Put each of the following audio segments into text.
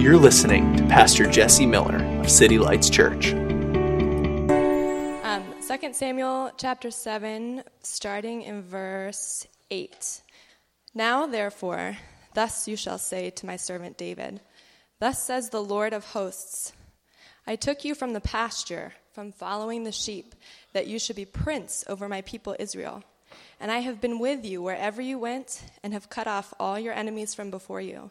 You're listening to Pastor Jesse Miller of City Lights Church. Um, 2 Samuel chapter 7, starting in verse 8. Now, therefore, thus you shall say to my servant David, Thus says the Lord of hosts I took you from the pasture, from following the sheep, that you should be prince over my people Israel. And I have been with you wherever you went, and have cut off all your enemies from before you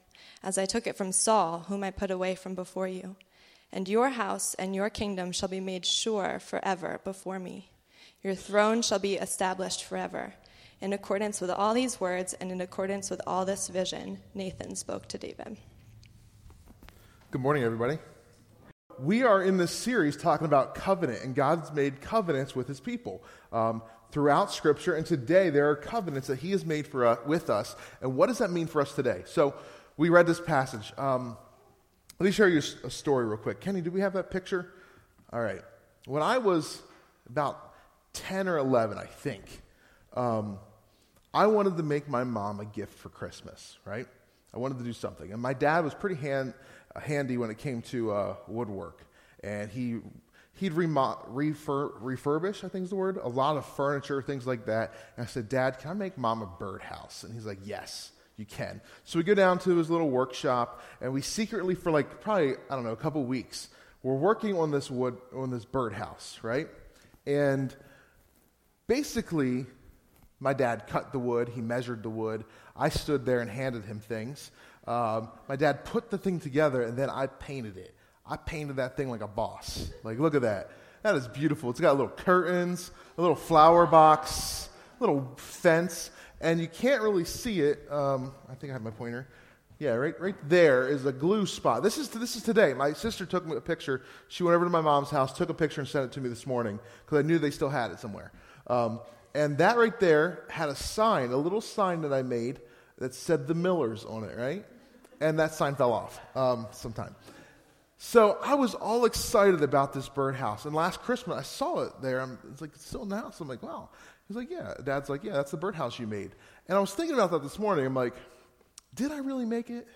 as I took it from Saul, whom I put away from before you. And your house and your kingdom shall be made sure forever before me. Your throne shall be established forever. In accordance with all these words and in accordance with all this vision, Nathan spoke to David. Good morning, everybody. We are in this series talking about covenant, and God's made covenants with his people. Um, throughout Scripture, and today there are covenants that He has made for us, with us. And what does that mean for us today? So, we read this passage. Um, let me share you a story real quick. Kenny, do we have that picture? All right. When I was about 10 or 11, I think, um, I wanted to make my mom a gift for Christmas, right? I wanted to do something. And my dad was pretty hand, uh, handy when it came to uh, woodwork. And he, he'd remo- refur- refurbish, I think is the word, a lot of furniture, things like that. And I said, Dad, can I make mom a birdhouse? And he's like, Yes you can. So we go down to his little workshop, and we secretly, for like probably, I don't know, a couple weeks, we're working on this wood, on this birdhouse, right? And basically, my dad cut the wood, he measured the wood. I stood there and handed him things. Um, my dad put the thing together, and then I painted it. I painted that thing like a boss. Like, look at that. That is beautiful. It's got little curtains, a little flower box, a little fence and you can't really see it. Um, I think I have my pointer. Yeah, right, right there is a glue spot. This is, this is today. My sister took me a picture. She went over to my mom's house, took a picture, and sent it to me this morning because I knew they still had it somewhere. Um, and that right there had a sign, a little sign that I made that said the Millers on it, right? And that sign fell off um, sometime. So I was all excited about this birdhouse. And last Christmas, I saw it there. I'm, it's like, it's still in the house. I'm like, wow. He's like, yeah. Dad's like, yeah, that's the birdhouse you made. And I was thinking about that this morning. I'm like, did I really make it?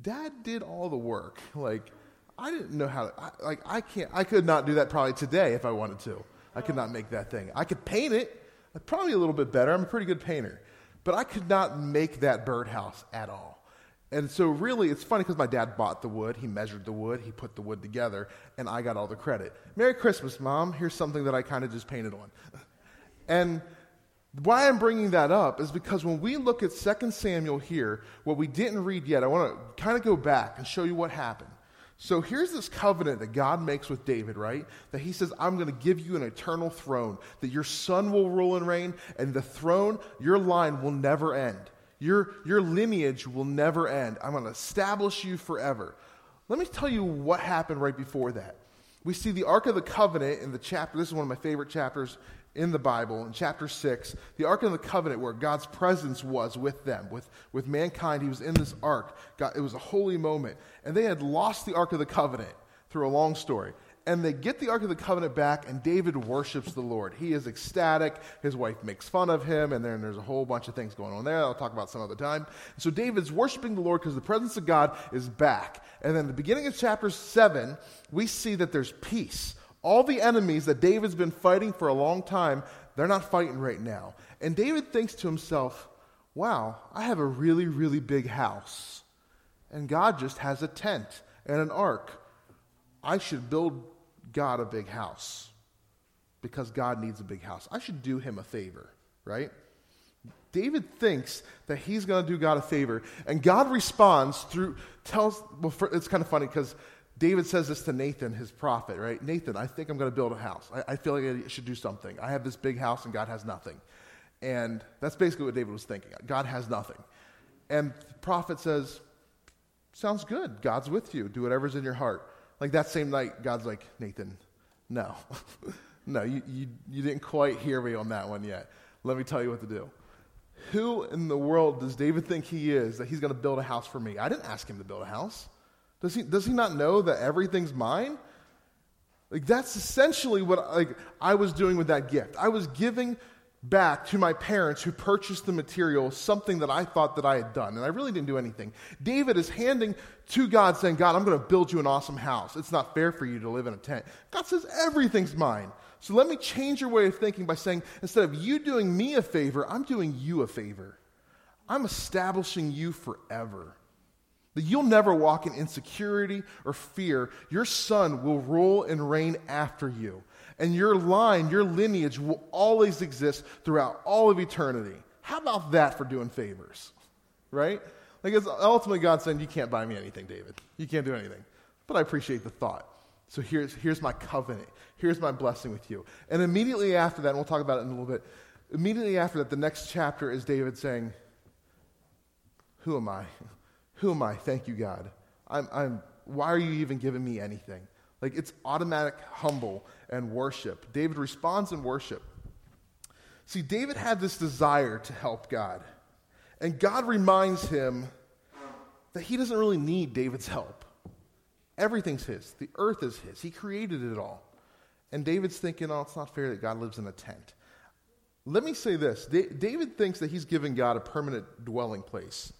Dad did all the work. Like, I didn't know how to, I, like, I can't, I could not do that probably today if I wanted to. I could not make that thing. I could paint it, uh, probably a little bit better. I'm a pretty good painter. But I could not make that birdhouse at all. And so, really, it's funny because my dad bought the wood, he measured the wood, he put the wood together, and I got all the credit. Merry Christmas, Mom. Here's something that I kind of just painted on. and why I'm bringing that up is because when we look at 2 Samuel here, what we didn't read yet, I want to kind of go back and show you what happened. So here's this covenant that God makes with David, right? That he says, I'm going to give you an eternal throne, that your son will rule and reign, and the throne, your line will never end. Your, your lineage will never end. I'm going to establish you forever. Let me tell you what happened right before that. We see the Ark of the Covenant in the chapter. This is one of my favorite chapters in the Bible, in chapter 6. The Ark of the Covenant, where God's presence was with them, with, with mankind. He was in this ark. God, it was a holy moment. And they had lost the Ark of the Covenant through a long story and they get the Ark of the Covenant back, and David worships the Lord. He is ecstatic. His wife makes fun of him, and then there's a whole bunch of things going on there. I'll talk about some other time. So David's worshiping the Lord because the presence of God is back. And then the beginning of chapter 7, we see that there's peace. All the enemies that David's been fighting for a long time, they're not fighting right now. And David thinks to himself, wow, I have a really, really big house. And God just has a tent and an ark. I should build God a big house because God needs a big house. I should do him a favor, right? David thinks that he's going to do God a favor, and God responds through tells. Well, it's kind of funny because David says this to Nathan, his prophet, right? Nathan, I think I'm going to build a house. I, I, feel like I should do something. I have this big house, and God has nothing, and that's basically what David was thinking. God has nothing, and the prophet says, "Sounds good. God's with you. Do whatever's in your heart." Like that same night, God's like, Nathan, no, no, you, you, you didn't quite hear me on that one yet. Let me tell you what to do. Who in the world does David think he is that he's going to build a house for me? I didn't ask him to build a house. Does he, does he not know that everything's mine? Like that's essentially what like I was doing with that gift. I was giving back to my parents who purchased the material something that I thought that I had done and I really didn't do anything. David is handing to God saying, "God, I'm going to build you an awesome house. It's not fair for you to live in a tent." God says, "Everything's mine." So let me change your way of thinking by saying, instead of you doing me a favor, I'm doing you a favor. I'm establishing you forever. That you'll never walk in insecurity or fear. Your son will rule and reign after you. And your line, your lineage will always exist throughout all of eternity. How about that for doing favors? Right? Like, it's ultimately, God saying, You can't buy me anything, David. You can't do anything. But I appreciate the thought. So here's, here's my covenant. Here's my blessing with you. And immediately after that, and we'll talk about it in a little bit, immediately after that, the next chapter is David saying, Who am I? Who am I? Thank you, God. I'm, I'm, why are you even giving me anything? Like it's automatic humble and worship. David responds in worship. See, David had this desire to help God. And God reminds him that he doesn't really need David's help. Everything's his. The earth is his. He created it all. And David's thinking, oh, it's not fair that God lives in a tent. Let me say this David thinks that he's given God a permanent dwelling place,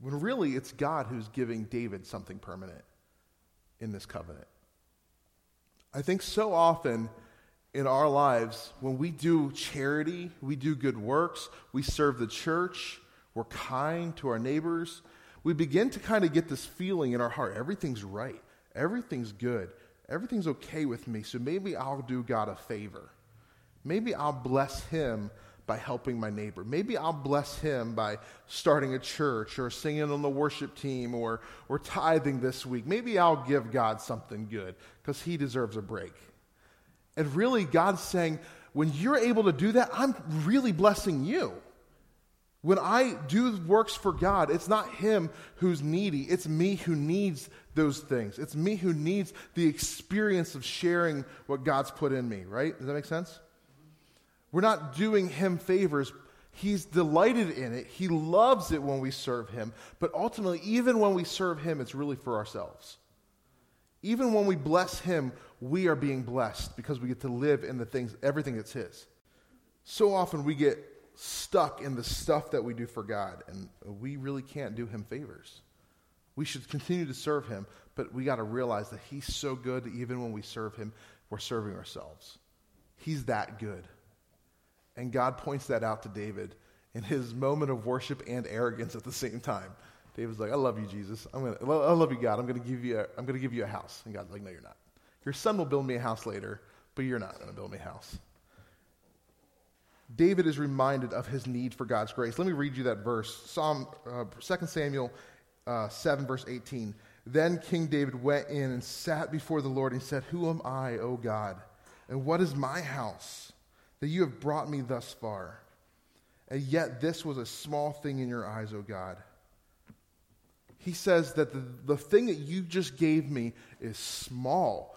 when really it's God who's giving David something permanent in this covenant. I think so often in our lives, when we do charity, we do good works, we serve the church, we're kind to our neighbors, we begin to kind of get this feeling in our heart everything's right, everything's good, everything's okay with me, so maybe I'll do God a favor. Maybe I'll bless him by helping my neighbor. Maybe I'll bless him by starting a church or singing on the worship team or, or tithing this week. Maybe I'll give God something good because he deserves a break. And really, God's saying, when you're able to do that, I'm really blessing you. When I do works for God, it's not Him who's needy, it's me who needs those things. It's me who needs the experience of sharing what God's put in me, right? Does that make sense? We're not doing Him favors. He's delighted in it. He loves it when we serve Him. But ultimately, even when we serve Him, it's really for ourselves. Even when we bless Him, we are being blessed because we get to live in the things, everything that's His. So often we get stuck in the stuff that we do for God, and we really can't do Him favors. We should continue to serve Him, but we got to realize that He's so good that even when we serve Him, we're serving ourselves. He's that good. And God points that out to David in his moment of worship and arrogance at the same time. David's like, I love you, Jesus. I'm gonna, I love you, God. I'm to give you a, I'm to give you a house. And God's like, no, you're not. Your son will build me a house later, but you're not to build me a house. David is reminded of his need for God's grace. Let me read you that verse. Psalm uh, 2 Samuel uh, 7, verse 18. Then King David went in and sat before the Lord and said, Who am I, O God? And what is my house that you have brought me thus far? And yet this was a small thing in your eyes, O God. He says that the, the thing that you just gave me is small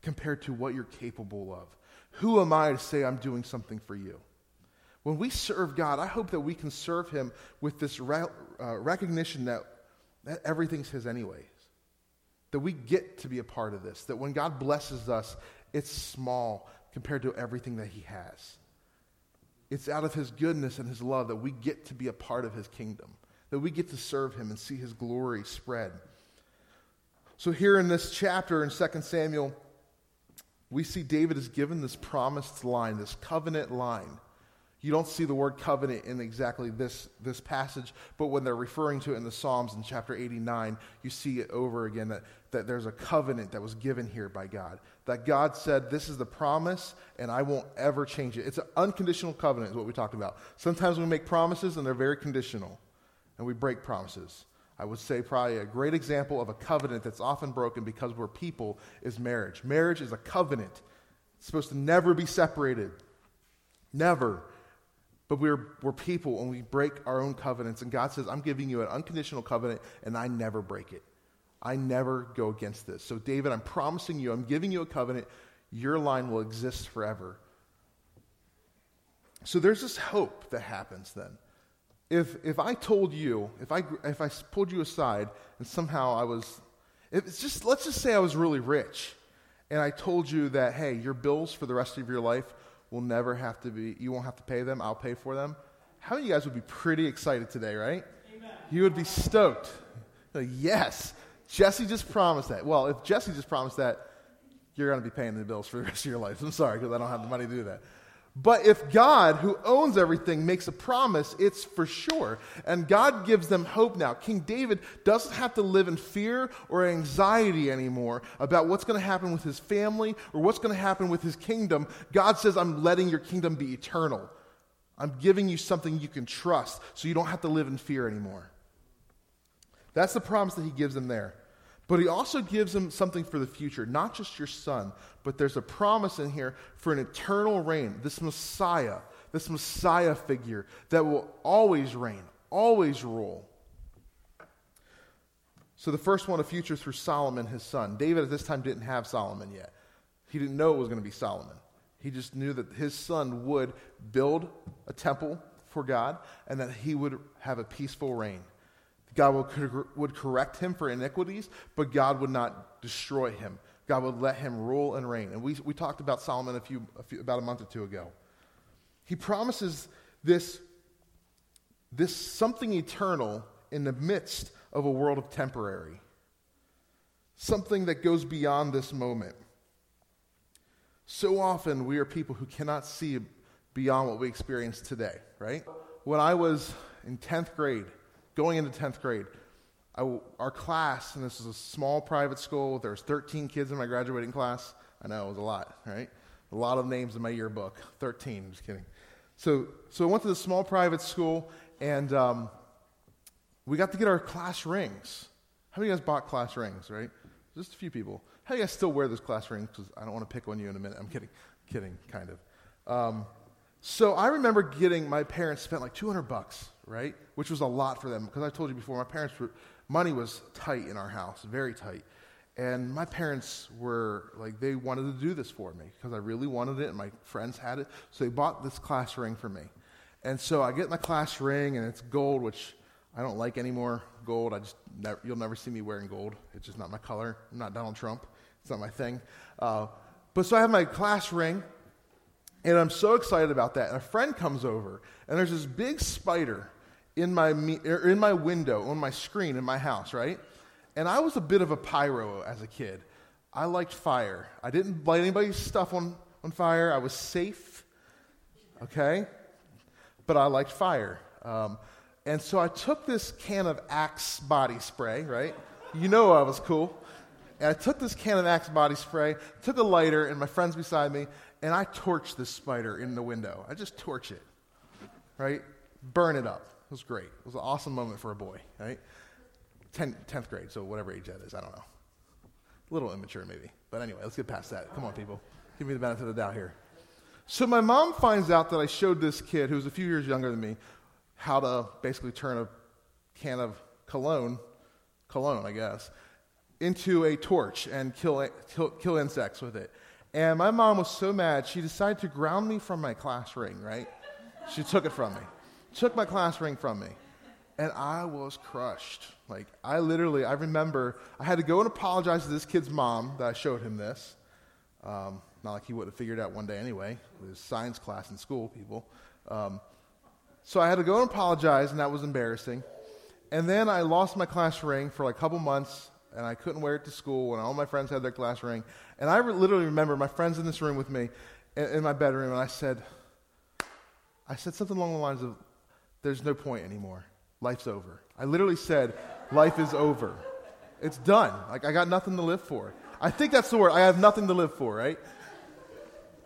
compared to what you're capable of. Who am I to say I'm doing something for you? When we serve God, I hope that we can serve Him with this re- uh, recognition that, that everything's His, anyways. That we get to be a part of this. That when God blesses us, it's small compared to everything that He has. It's out of His goodness and His love that we get to be a part of His kingdom, that we get to serve Him and see His glory spread. So, here in this chapter in 2 Samuel, we see David is given this promised line, this covenant line You don't see the word covenant in exactly this, this passage, but when they're referring to it in the Psalms in chapter 89, you see it over again that, that there's a covenant that was given here by God. That God said, This is the promise, and I won't ever change it. It's an unconditional covenant, is what we talked about. Sometimes we make promises, and they're very conditional, and we break promises. I would say probably a great example of a covenant that's often broken because we're people is marriage. Marriage is a covenant, it's supposed to never be separated. Never. But we're, we're people and we break our own covenants. And God says, I'm giving you an unconditional covenant and I never break it. I never go against this. So, David, I'm promising you, I'm giving you a covenant. Your line will exist forever. So, there's this hope that happens then. If, if I told you, if I, if I pulled you aside and somehow I was, it's just, let's just say I was really rich and I told you that, hey, your bills for the rest of your life will never have to be, you won't have to pay them, I'll pay for them. How many of you guys would be pretty excited today, right? Amen. You would be stoked. Like, yes, Jesse just promised that. Well, if Jesse just promised that, you're going to be paying the bills for the rest of your life. I'm sorry because I don't have the money to do that. But if God, who owns everything, makes a promise, it's for sure. And God gives them hope now. King David doesn't have to live in fear or anxiety anymore about what's going to happen with his family or what's going to happen with his kingdom. God says, I'm letting your kingdom be eternal. I'm giving you something you can trust so you don't have to live in fear anymore. That's the promise that he gives them there. But he also gives them something for the future, not just your son, but there's a promise in here for an eternal reign, this Messiah, this Messiah figure that will always reign, always rule. So the first one, a future through Solomon, his son. David at this time didn't have Solomon yet. He didn't know it was going to be Solomon. He just knew that his son would build a temple for God and that he would have a peaceful reign. God would, would correct him for iniquities, but God would not destroy him. God would let him rule and reign. And we, we talked about Solomon a few, a few, about a month or two ago. He promises this, this something eternal in the midst of a world of temporary, something that goes beyond this moment. So often we are people who cannot see beyond what we experience today, right? When I was in 10th grade, going into 10th grade, I, our class, and this is a small private school, there was 13 kids in my graduating class. I know, it was a lot, right? A lot of names in my yearbook. 13, I'm just kidding. So, so I went to this small private school, and um, we got to get our class rings. How many of you guys bought class rings, right? Just a few people. How do you guys still wear those class rings? Because I don't want to pick on you in a minute. I'm kidding. Kidding, kind of. Um, so I remember getting, my parents spent like 200 bucks, right? Which was a lot for them because I told you before, my parents were, money was tight in our house, very tight. And my parents were like, they wanted to do this for me because I really wanted it and my friends had it. So they bought this class ring for me. And so I get my class ring and it's gold, which I don't like anymore. Gold, I just, never, you'll never see me wearing gold. It's just not my color. I'm not Donald Trump. It's not my thing. Uh, but so I have my class ring and I'm so excited about that. And a friend comes over, and there's this big spider in my, er, in my window, on my screen in my house, right? And I was a bit of a pyro as a kid. I liked fire. I didn't light anybody's stuff on, on fire. I was safe, okay? But I liked fire. Um, and so I took this can of Axe body spray, right? You know I was cool. And I took this can of Axe body spray, took a lighter, and my friends beside me, and I torch this spider in the window. I just torch it, right? Burn it up. It was great. It was an awesome moment for a boy, right? 10th grade, so whatever age that is, I don't know. A little immature, maybe. But anyway, let's get past that. Come on, people. Give me the benefit of the doubt here. So my mom finds out that I showed this kid, who's a few years younger than me, how to basically turn a can of cologne, cologne, I guess, into a torch and kill, kill, kill insects with it. And my mom was so mad, she decided to ground me from my class ring, right? She took it from me, took my class ring from me. And I was crushed. Like, I literally, I remember I had to go and apologize to this kid's mom that I showed him this. Um, not like he would have figured out one day anyway, with his science class in school, people. Um, so I had to go and apologize, and that was embarrassing. And then I lost my class ring for like a couple months and I couldn't wear it to school, and all my friends had their class ring. And I re- literally remember my friends in this room with me in, in my bedroom, and I said, I said something along the lines of, There's no point anymore. Life's over. I literally said, Life is over. It's done. Like, I got nothing to live for. I think that's the word. I have nothing to live for, right?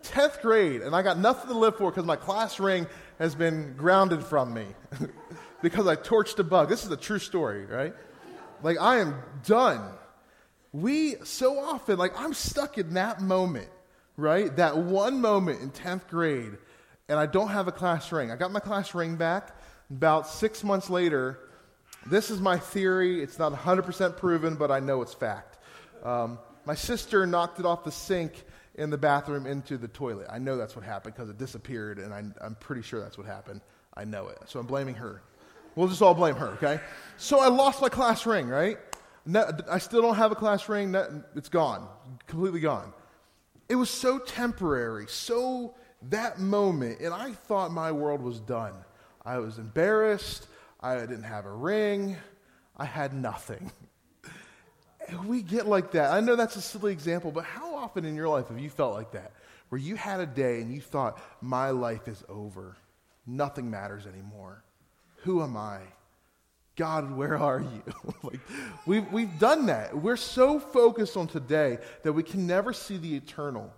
10th grade, and I got nothing to live for because my class ring has been grounded from me because I torched a bug. This is a true story, right? Like, I am done. We, so often, like, I'm stuck in that moment, right? That one moment in 10th grade, and I don't have a class ring. I got my class ring back about six months later. This is my theory. It's not 100% proven, but I know it's fact. Um, my sister knocked it off the sink in the bathroom into the toilet. I know that's what happened because it disappeared, and I, I'm pretty sure that's what happened. I know it. So I'm blaming her. We'll just all blame her, okay? So I lost my class ring, right? I still don't have a class ring. It's gone, completely gone. It was so temporary, so that moment, and I thought my world was done. I was embarrassed. I didn't have a ring. I had nothing. we get like that. I know that's a silly example, but how often in your life have you felt like that? Where you had a day and you thought, my life is over. Nothing matters anymore. Who am I? God, where are you? like, we've, we've done that. We're so focused on today that we can never see the eternal.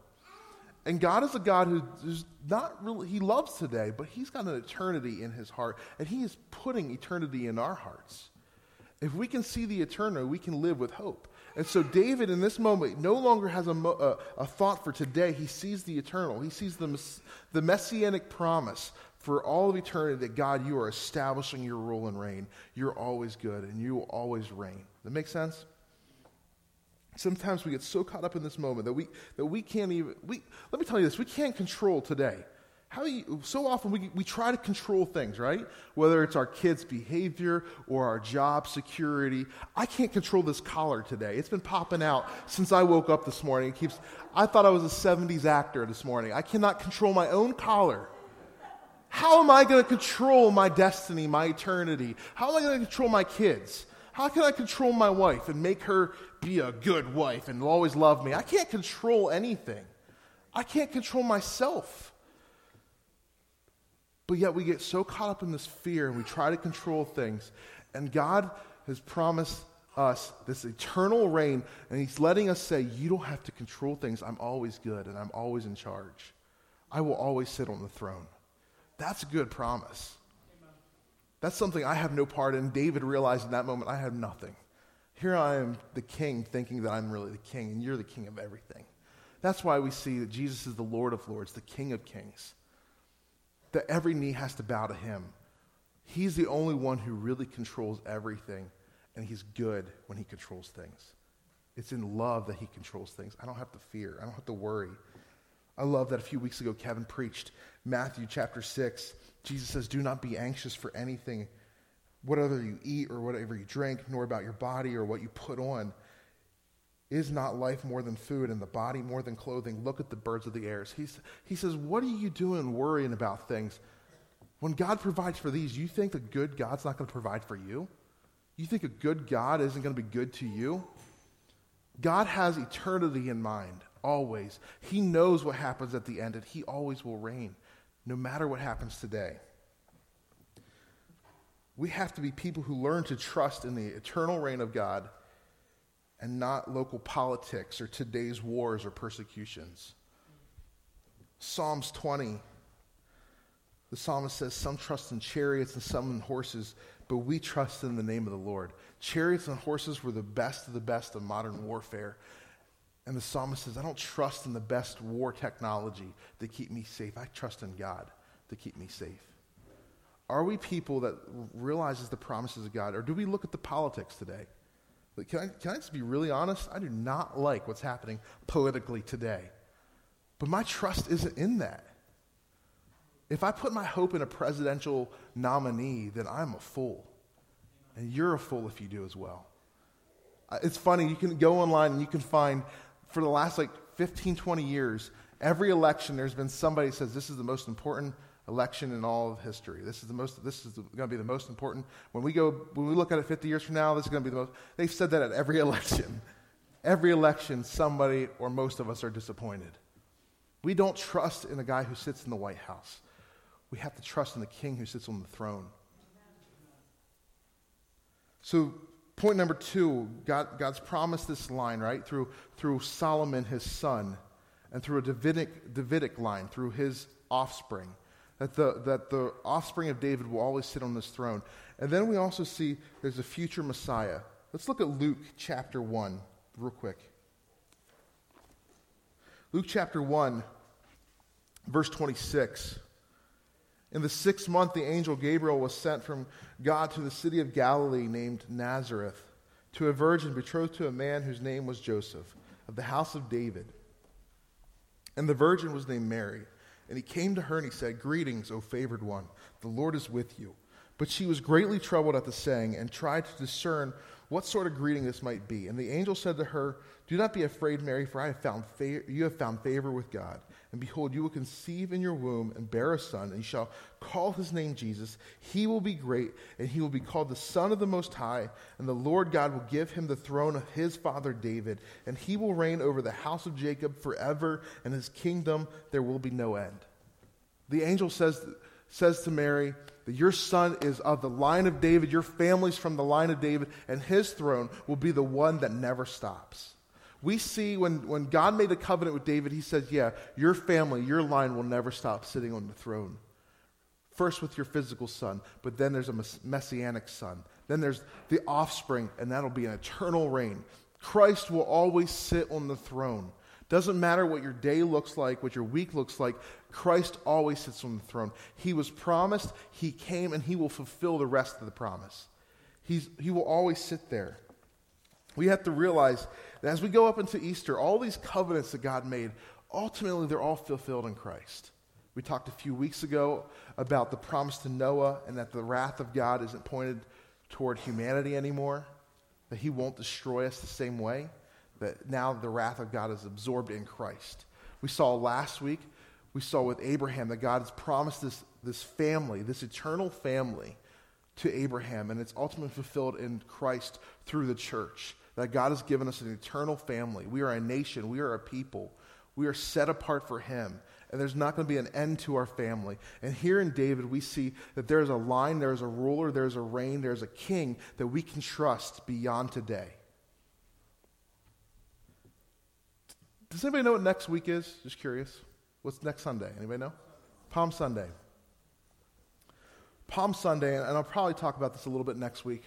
And God is a God who's not really, He loves today, but He's got an eternity in His heart, and He is putting eternity in our hearts. If we can see the eternal, we can live with hope. And so David, in this moment, no longer has a, a, a thought for today. He sees the eternal. He sees the, the messianic promise for all of eternity that God, you are establishing your rule and reign. You're always good, and you will always reign. That makes sense? Sometimes we get so caught up in this moment that we, that we can't even, we, let me tell you this, we can't control today. How you, so often we, we try to control things, right? Whether it's our kids' behavior or our job security. I can't control this collar today. It's been popping out since I woke up this morning. It keeps, I thought I was a 70s actor this morning. I cannot control my own collar. How am I going to control my destiny, my eternity? How am I going to control my kids? How can I control my wife and make her be a good wife and always love me? I can't control anything. I can't control myself. But yet we get so caught up in this fear and we try to control things. And God has promised us this eternal reign, and He's letting us say, You don't have to control things. I'm always good and I'm always in charge. I will always sit on the throne. That's a good promise. That's something I have no part in. David realized in that moment, I have nothing. Here I am, the king, thinking that I'm really the king, and you're the king of everything. That's why we see that Jesus is the Lord of Lords, the King of Kings that every knee has to bow to him. He's the only one who really controls everything, and he's good when he controls things. It's in love that he controls things. I don't have to fear, I don't have to worry. I love that a few weeks ago Kevin preached Matthew chapter 6. Jesus says, Do not be anxious for anything, whatever you eat or whatever you drink, nor about your body or what you put on. Is not life more than food and the body more than clothing? Look at the birds of the air. He's, he says, What are you doing worrying about things? When God provides for these, you think a good God's not going to provide for you? You think a good God isn't going to be good to you? God has eternity in mind, always. He knows what happens at the end, and He always will reign, no matter what happens today. We have to be people who learn to trust in the eternal reign of God and not local politics or today's wars or persecutions. Psalms 20, the psalmist says, Some trust in chariots and some in horses, but we trust in the name of the Lord. Chariots and horses were the best of the best of modern warfare. And the psalmist says, I don't trust in the best war technology to keep me safe. I trust in God to keep me safe. Are we people that realizes the promises of God, or do we look at the politics today? Can I, can I just be really honest? I do not like what's happening politically today. But my trust isn't in that. If I put my hope in a presidential nominee, then I'm a fool. And you're a fool if you do as well. It's funny, you can go online and you can find, for the last like 15, 20 years, every election there's been somebody says this is the most important election in all of history. This is the most. This is going to be the most important. When we go, when we look at it 50 years from now, this is going to be the most. They've said that at every election. Every election, somebody or most of us are disappointed. We don't trust in the guy who sits in the White House. we have to trust in the king who sits on the throne. So, point number two God, God's promised this line, right? Through, through Solomon, his son, and through a Davidic, Davidic line, through his offspring. That the, that the offspring of David will always sit on this throne. And then we also see there's a future Messiah. Let's look at Luke chapter 1 real quick. Luke chapter 1, verse 26. In the sixth month, the angel Gabriel was sent from God to the city of Galilee named Nazareth to a virgin betrothed to a man whose name was Joseph, of the house of David. And the virgin was named Mary. And he came to her and he said, Greetings, O favored one, the Lord is with you. But she was greatly troubled at the saying and tried to discern what sort of greeting this might be. And the angel said to her, Do not be afraid, Mary, for I have found fa- you have found favor with God. And behold, you will conceive in your womb and bear a son, and you shall call his name Jesus. He will be great, and he will be called the Son of the Most High. And the Lord God will give him the throne of his father David, and he will reign over the house of Jacob forever, and his kingdom there will be no end. The angel says, says to Mary, that your son is of the line of David, your family's from the line of David, and his throne will be the one that never stops. We see when, when God made a covenant with David, he says, Yeah, your family, your line will never stop sitting on the throne. First with your physical son, but then there's a messianic son. Then there's the offspring, and that'll be an eternal reign. Christ will always sit on the throne. Doesn't matter what your day looks like, what your week looks like, Christ always sits on the throne. He was promised, He came, and He will fulfill the rest of the promise. He's, he will always sit there. We have to realize that as we go up into Easter, all these covenants that God made, ultimately they're all fulfilled in Christ. We talked a few weeks ago about the promise to Noah and that the wrath of God isn't pointed toward humanity anymore, that He won't destroy us the same way that now the wrath of God is absorbed in Christ. We saw last week, we saw with Abraham that God has promised this, this family, this eternal family to Abraham, and it's ultimately fulfilled in Christ through the church. That God has given us an eternal family. We are a nation, we are a people. We are set apart for Him, and there's not going to be an end to our family. And here in David, we see that there's a line, there's a ruler, there's a reign, there's a king that we can trust beyond today. Does anybody know what next week is? Just curious. What's next Sunday? Anybody know? Palm Sunday. Palm Sunday, and I'll probably talk about this a little bit next week.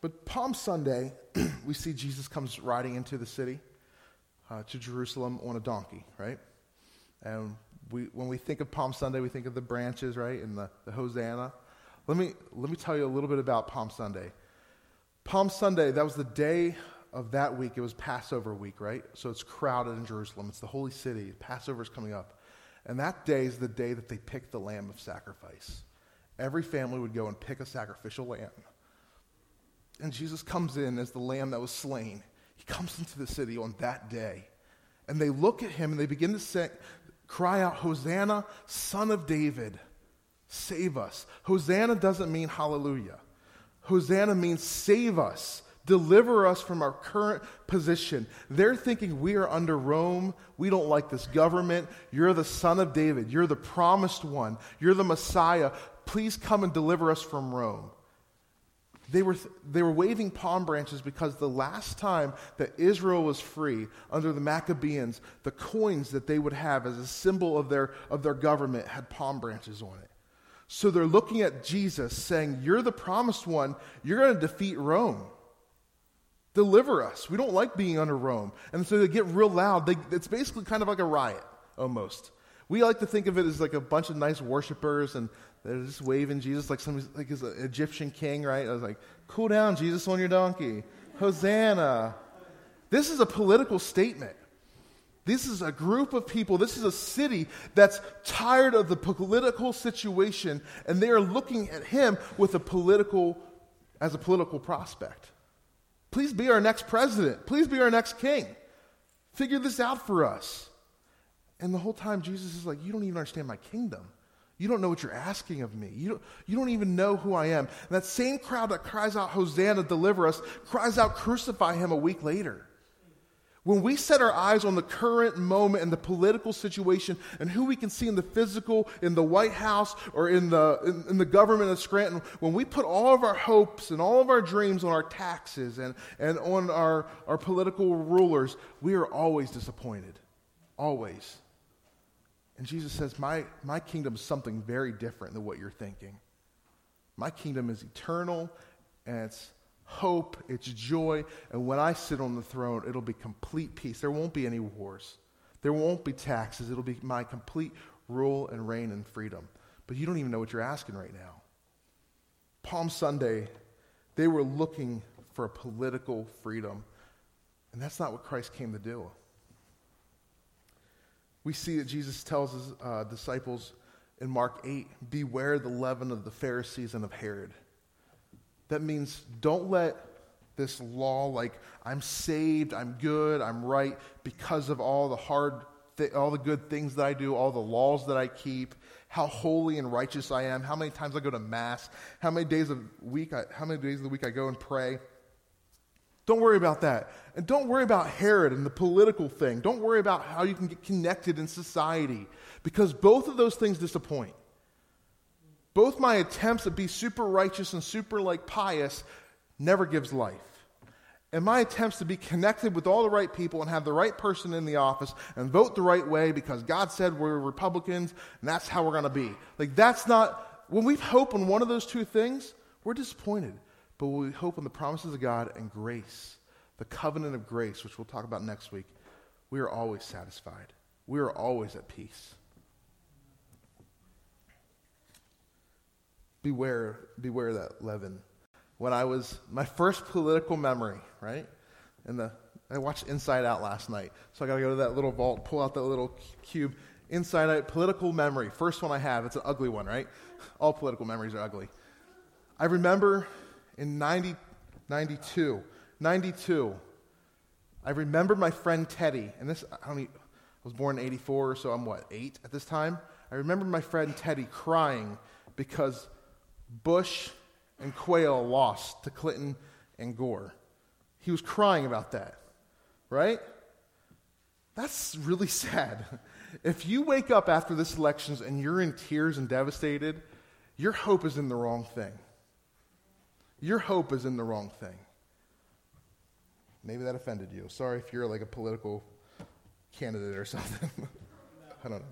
But Palm Sunday, we see Jesus comes riding into the city, uh, to Jerusalem on a donkey, right? And we, when we think of Palm Sunday, we think of the branches, right, and the, the Hosanna. Let me, let me tell you a little bit about Palm Sunday. Palm Sunday, that was the day of that week, it was Passover week, right? So it's crowded in Jerusalem. It's the holy city. Passover is coming up. And that day is the day that they pick the lamb of sacrifice. Every family would go and pick a sacrificial lamb. And Jesus comes in as the lamb that was slain. He comes into the city on that day. And they look at him and they begin to say, cry out, Hosanna, son of David, save us. Hosanna doesn't mean hallelujah. Hosanna means save us. Deliver us from our current position. They're thinking we are under Rome. We don't like this government. You're the son of David. You're the promised one. You're the Messiah. Please come and deliver us from Rome. They were, they were waving palm branches because the last time that Israel was free under the Maccabees, the coins that they would have as a symbol of their, of their government had palm branches on it. So they're looking at Jesus saying, You're the promised one. You're going to defeat Rome. Deliver us. We don't like being under Rome. And so they get real loud. They, it's basically kind of like a riot, almost. We like to think of it as like a bunch of nice worshipers and they're just waving Jesus like some like an Egyptian king, right? I was like, cool down, Jesus on your donkey. Hosanna. This is a political statement. This is a group of people, this is a city that's tired of the political situation, and they are looking at him with a political, as a political prospect. Please be our next president. Please be our next king. Figure this out for us. And the whole time, Jesus is like, You don't even understand my kingdom. You don't know what you're asking of me. You don't, you don't even know who I am. And that same crowd that cries out, Hosanna, deliver us, cries out, crucify him a week later. When we set our eyes on the current moment and the political situation and who we can see in the physical, in the White House, or in the, in, in, the government of Scranton, when we put all of our hopes and all of our dreams on our taxes and, and on our, our political rulers, we are always disappointed. Always. And Jesus says, my, my kingdom is something very different than what you're thinking. My kingdom is eternal and it's hope, it's joy. And when I sit on the throne, it'll be complete peace. There won't be any wars, there won't be taxes. It'll be my complete rule and reign and freedom. But you don't even know what you're asking right now. Palm Sunday, they were looking for a political freedom. And that's not what Christ came to do. We see that Jesus tells his uh, disciples in Mark 8 Beware the leaven of the Pharisees and of Herod. That means don't let this law, like I'm saved, I'm good, I'm right, because of all the hard, th- all the good things that I do, all the laws that I keep, how holy and righteous I am, how many times I go to mass, how many days a week, I, how many days of the week I go and pray. Don't worry about that. And don't worry about Herod and the political thing. Don't worry about how you can get connected in society because both of those things disappoint. Both my attempts to be super righteous and super like pious never gives life. And my attempts to be connected with all the right people and have the right person in the office and vote the right way because God said we're Republicans and that's how we're going to be. Like, that's not, when we hope on one of those two things, we're disappointed. But we hope on the promises of God and grace, the covenant of grace, which we'll talk about next week, we are always satisfied. We are always at peace. beware, beware that leaven. When I was, my first political memory, right? And the, I watched Inside Out last night. So I got to go to that little vault, pull out that little cube. Inside Out, political memory. First one I have. It's an ugly one, right? All political memories are ugly. I remember in 90, 92, 92, I remember my friend Teddy, and this, I I was born in 84, so I'm what, eight at this time? I remember my friend Teddy crying because Bush and Quayle lost to Clinton and Gore. He was crying about that, right? That's really sad. If you wake up after this elections and you're in tears and devastated, your hope is in the wrong thing. Your hope is in the wrong thing. Maybe that offended you. Sorry if you're like a political candidate or something. I don't know.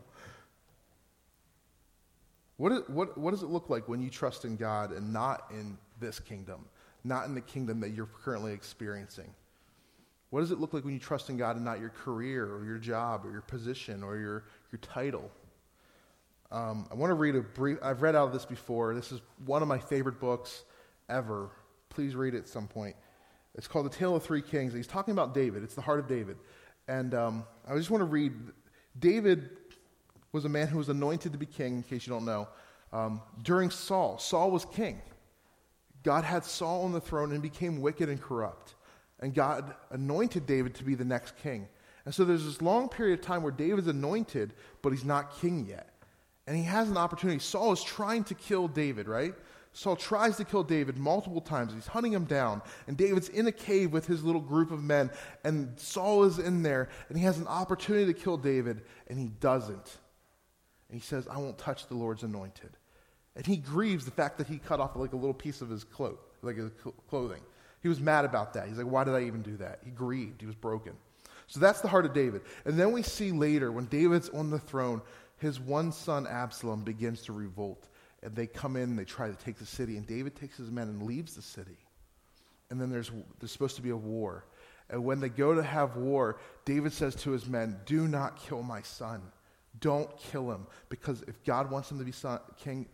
What, is, what, what does it look like when you trust in God and not in this kingdom, not in the kingdom that you're currently experiencing? What does it look like when you trust in God and not your career or your job or your position or your, your title? Um, I want to read a brief, I've read out of this before. This is one of my favorite books ever. Please read it at some point. It's called The Tale of Three Kings. He's talking about David. It's the heart of David. And um, I just want to read David was a man who was anointed to be king, in case you don't know. Um, during Saul, Saul was king. God had Saul on the throne and became wicked and corrupt. And God anointed David to be the next king. And so there's this long period of time where David's anointed, but he's not king yet. And he has an opportunity. Saul is trying to kill David, right? Saul tries to kill David multiple times. He's hunting him down. And David's in a cave with his little group of men. And Saul is in there. And he has an opportunity to kill David. And he doesn't. And he says, I won't touch the Lord's anointed. And he grieves the fact that he cut off like a little piece of his cloak, like his clothing. He was mad about that. He's like, why did I even do that? He grieved. He was broken. So that's the heart of David. And then we see later, when David's on the throne, his one son Absalom begins to revolt. And they come in and they try to take the city. And David takes his men and leaves the city. And then there's, there's supposed to be a war. And when they go to have war, David says to his men, Do not kill my son. Don't kill him because if God wants him to be son, king,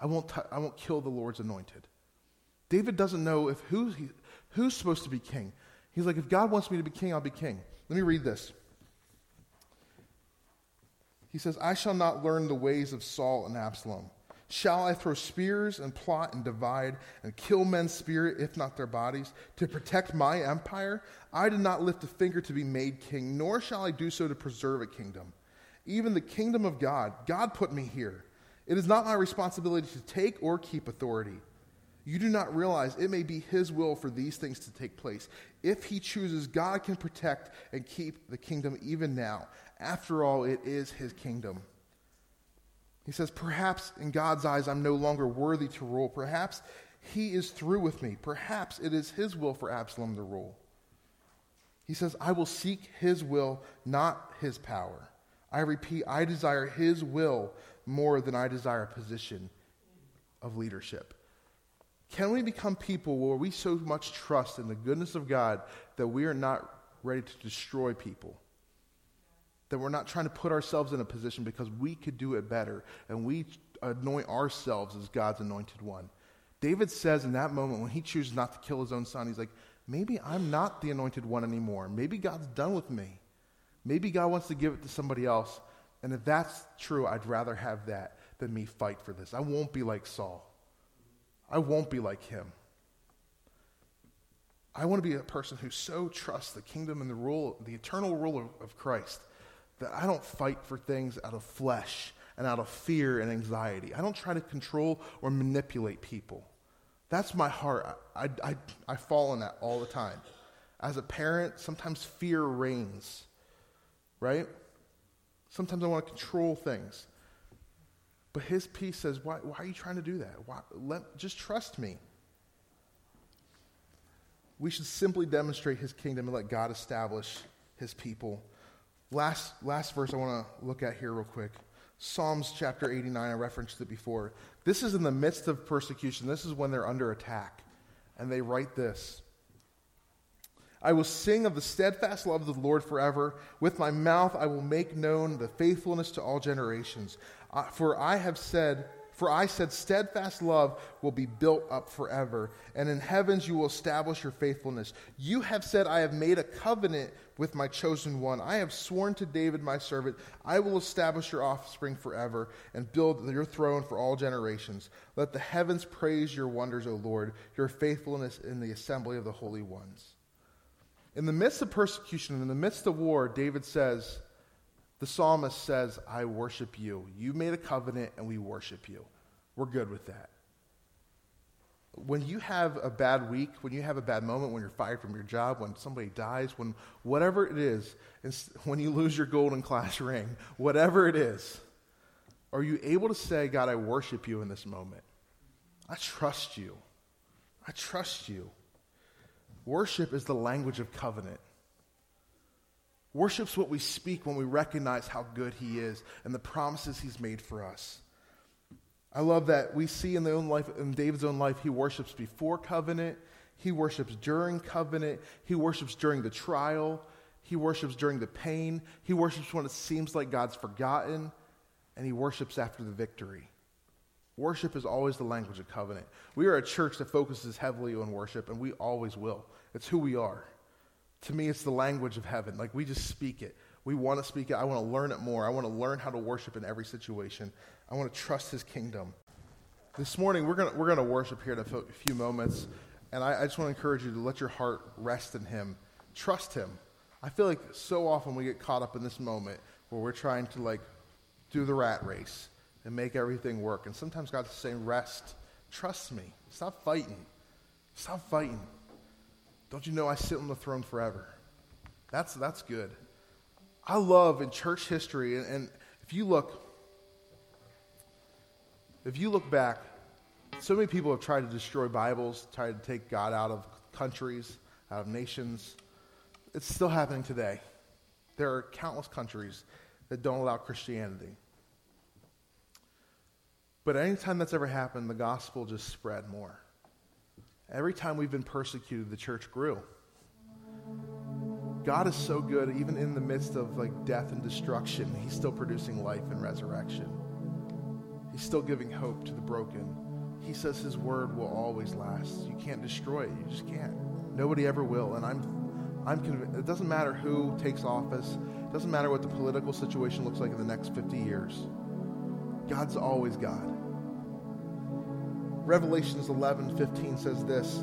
I won't, t- I won't kill the Lord's anointed. David doesn't know if who's, he, who's supposed to be king. He's like, if God wants me to be king, I'll be king. Let me read this. He says, I shall not learn the ways of Saul and Absalom. Shall I throw spears and plot and divide and kill men's spirit, if not their bodies, to protect my empire? I did not lift a finger to be made king, nor shall I do so to preserve a kingdom even the kingdom of God. God put me here. It is not my responsibility to take or keep authority. You do not realize it may be His will for these things to take place. If He chooses, God can protect and keep the kingdom even now. After all, it is His kingdom. He says, Perhaps in God's eyes I'm no longer worthy to rule. Perhaps He is through with me. Perhaps it is His will for Absalom to rule. He says, I will seek His will, not His power. I repeat, I desire His will more than I desire a position of leadership. Can we become people where we so much trust in the goodness of God that we are not ready to destroy people? That we're not trying to put ourselves in a position because we could do it better and we anoint ourselves as God's anointed one. David says in that moment when he chooses not to kill his own son, he's like, maybe I'm not the anointed one anymore. Maybe God's done with me. Maybe God wants to give it to somebody else. And if that's true, I'd rather have that than me fight for this. I won't be like Saul. I won't be like him. I want to be a person who so trusts the kingdom and the rule, the eternal rule of, of Christ, that I don't fight for things out of flesh and out of fear and anxiety. I don't try to control or manipulate people. That's my heart. I, I, I, fall in that all the time. As a parent, sometimes fear reigns, right? Sometimes I want to control things. But his peace says, why, why are you trying to do that? Why, let, just trust me. We should simply demonstrate his kingdom and let God establish his people. Last, last verse I want to look at here, real quick. Psalms chapter 89, I referenced it before. This is in the midst of persecution. This is when they're under attack. And they write this I will sing of the steadfast love of the Lord forever. With my mouth I will make known the faithfulness to all generations. Uh, for I have said, for I said, steadfast love will be built up forever, and in heavens you will establish your faithfulness. You have said, I have made a covenant with my chosen one. I have sworn to David, my servant, I will establish your offspring forever and build your throne for all generations. Let the heavens praise your wonders, O Lord, your faithfulness in the assembly of the holy ones. In the midst of persecution, in the midst of war, David says, the psalmist says, I worship you. You made a covenant and we worship you. We're good with that. When you have a bad week, when you have a bad moment, when you're fired from your job, when somebody dies, when whatever it is, when you lose your golden class ring, whatever it is, are you able to say, God, I worship you in this moment? I trust you. I trust you. Worship is the language of covenant. Worship's what we speak when we recognize how good He is and the promises He's made for us. I love that we see in, the own life, in David's own life, he worships before covenant, he worships during covenant, he worships during the trial, he worships during the pain, he worships when it seems like God's forgotten, and he worships after the victory. Worship is always the language of covenant. We are a church that focuses heavily on worship, and we always will. It's who we are. To me, it's the language of heaven. Like we just speak it. We want to speak it. I want to learn it more. I want to learn how to worship in every situation. I want to trust his kingdom. This morning, we're going we're gonna worship here in a few moments. And I, I just want to encourage you to let your heart rest in him. Trust him. I feel like so often we get caught up in this moment where we're trying to like do the rat race and make everything work. And sometimes God's saying, rest. Trust me. Stop fighting. Stop fighting. Don't you know I sit on the throne forever? That's, that's good. I love in church history, and, and if you look, if you look back, so many people have tried to destroy Bibles, tried to take God out of countries, out of nations. It's still happening today. There are countless countries that don't allow Christianity. But anytime that's ever happened, the gospel just spread more. Every time we've been persecuted, the church grew. God is so good, even in the midst of like death and destruction, He's still producing life and resurrection. He's still giving hope to the broken. He says His word will always last. You can't destroy it. You just can't. Nobody ever will. And I'm, I'm convinced. It doesn't matter who takes office. It doesn't matter what the political situation looks like in the next 50 years. God's always God. Revelations 11 15 says this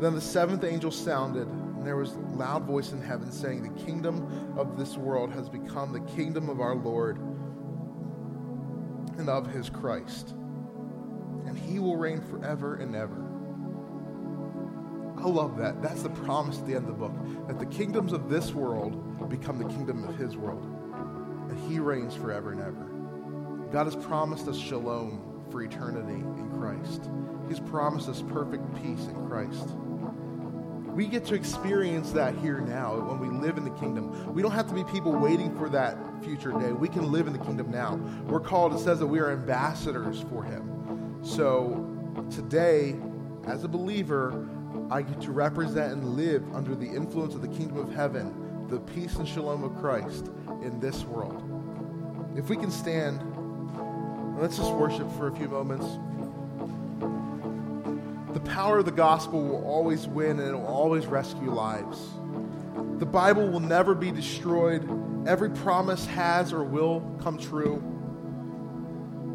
Then the seventh angel sounded, and there was a loud voice in heaven saying, The kingdom of this world has become the kingdom of our Lord and of his Christ, and he will reign forever and ever. I love that. That's the promise at the end of the book that the kingdoms of this world become the kingdom of his world. And he reigns forever and ever. God has promised us shalom for eternity in Christ. He's promised us perfect peace in Christ. We get to experience that here now when we live in the kingdom. We don't have to be people waiting for that future day. We can live in the kingdom now. We're called, it says that we are ambassadors for him. So today, as a believer, I get to represent and live under the influence of the kingdom of heaven, the peace and shalom of Christ in this world. If we can stand, let's just worship for a few moments. The power of the gospel will always win and it will always rescue lives. The Bible will never be destroyed. Every promise has or will come true.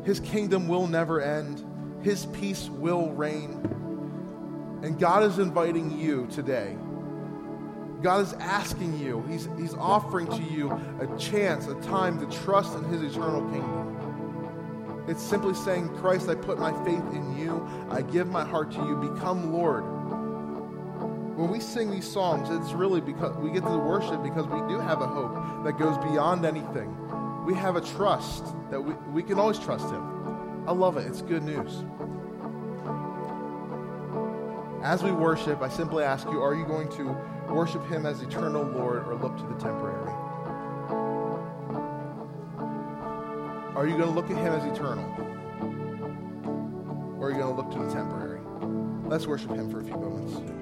His kingdom will never end. His peace will reign. And God is inviting you today. God is asking you, He's, he's offering to you a chance, a time to trust in His eternal kingdom. It's simply saying, Christ, I put my faith in you. I give my heart to you. Become Lord. When we sing these songs, it's really because we get to worship because we do have a hope that goes beyond anything. We have a trust that we, we can always trust Him. I love it. It's good news. As we worship, I simply ask you are you going to worship Him as eternal Lord or look to the temporary? Are you going to look at Him as eternal? Or are you going to look to the temporary? Let's worship Him for a few moments.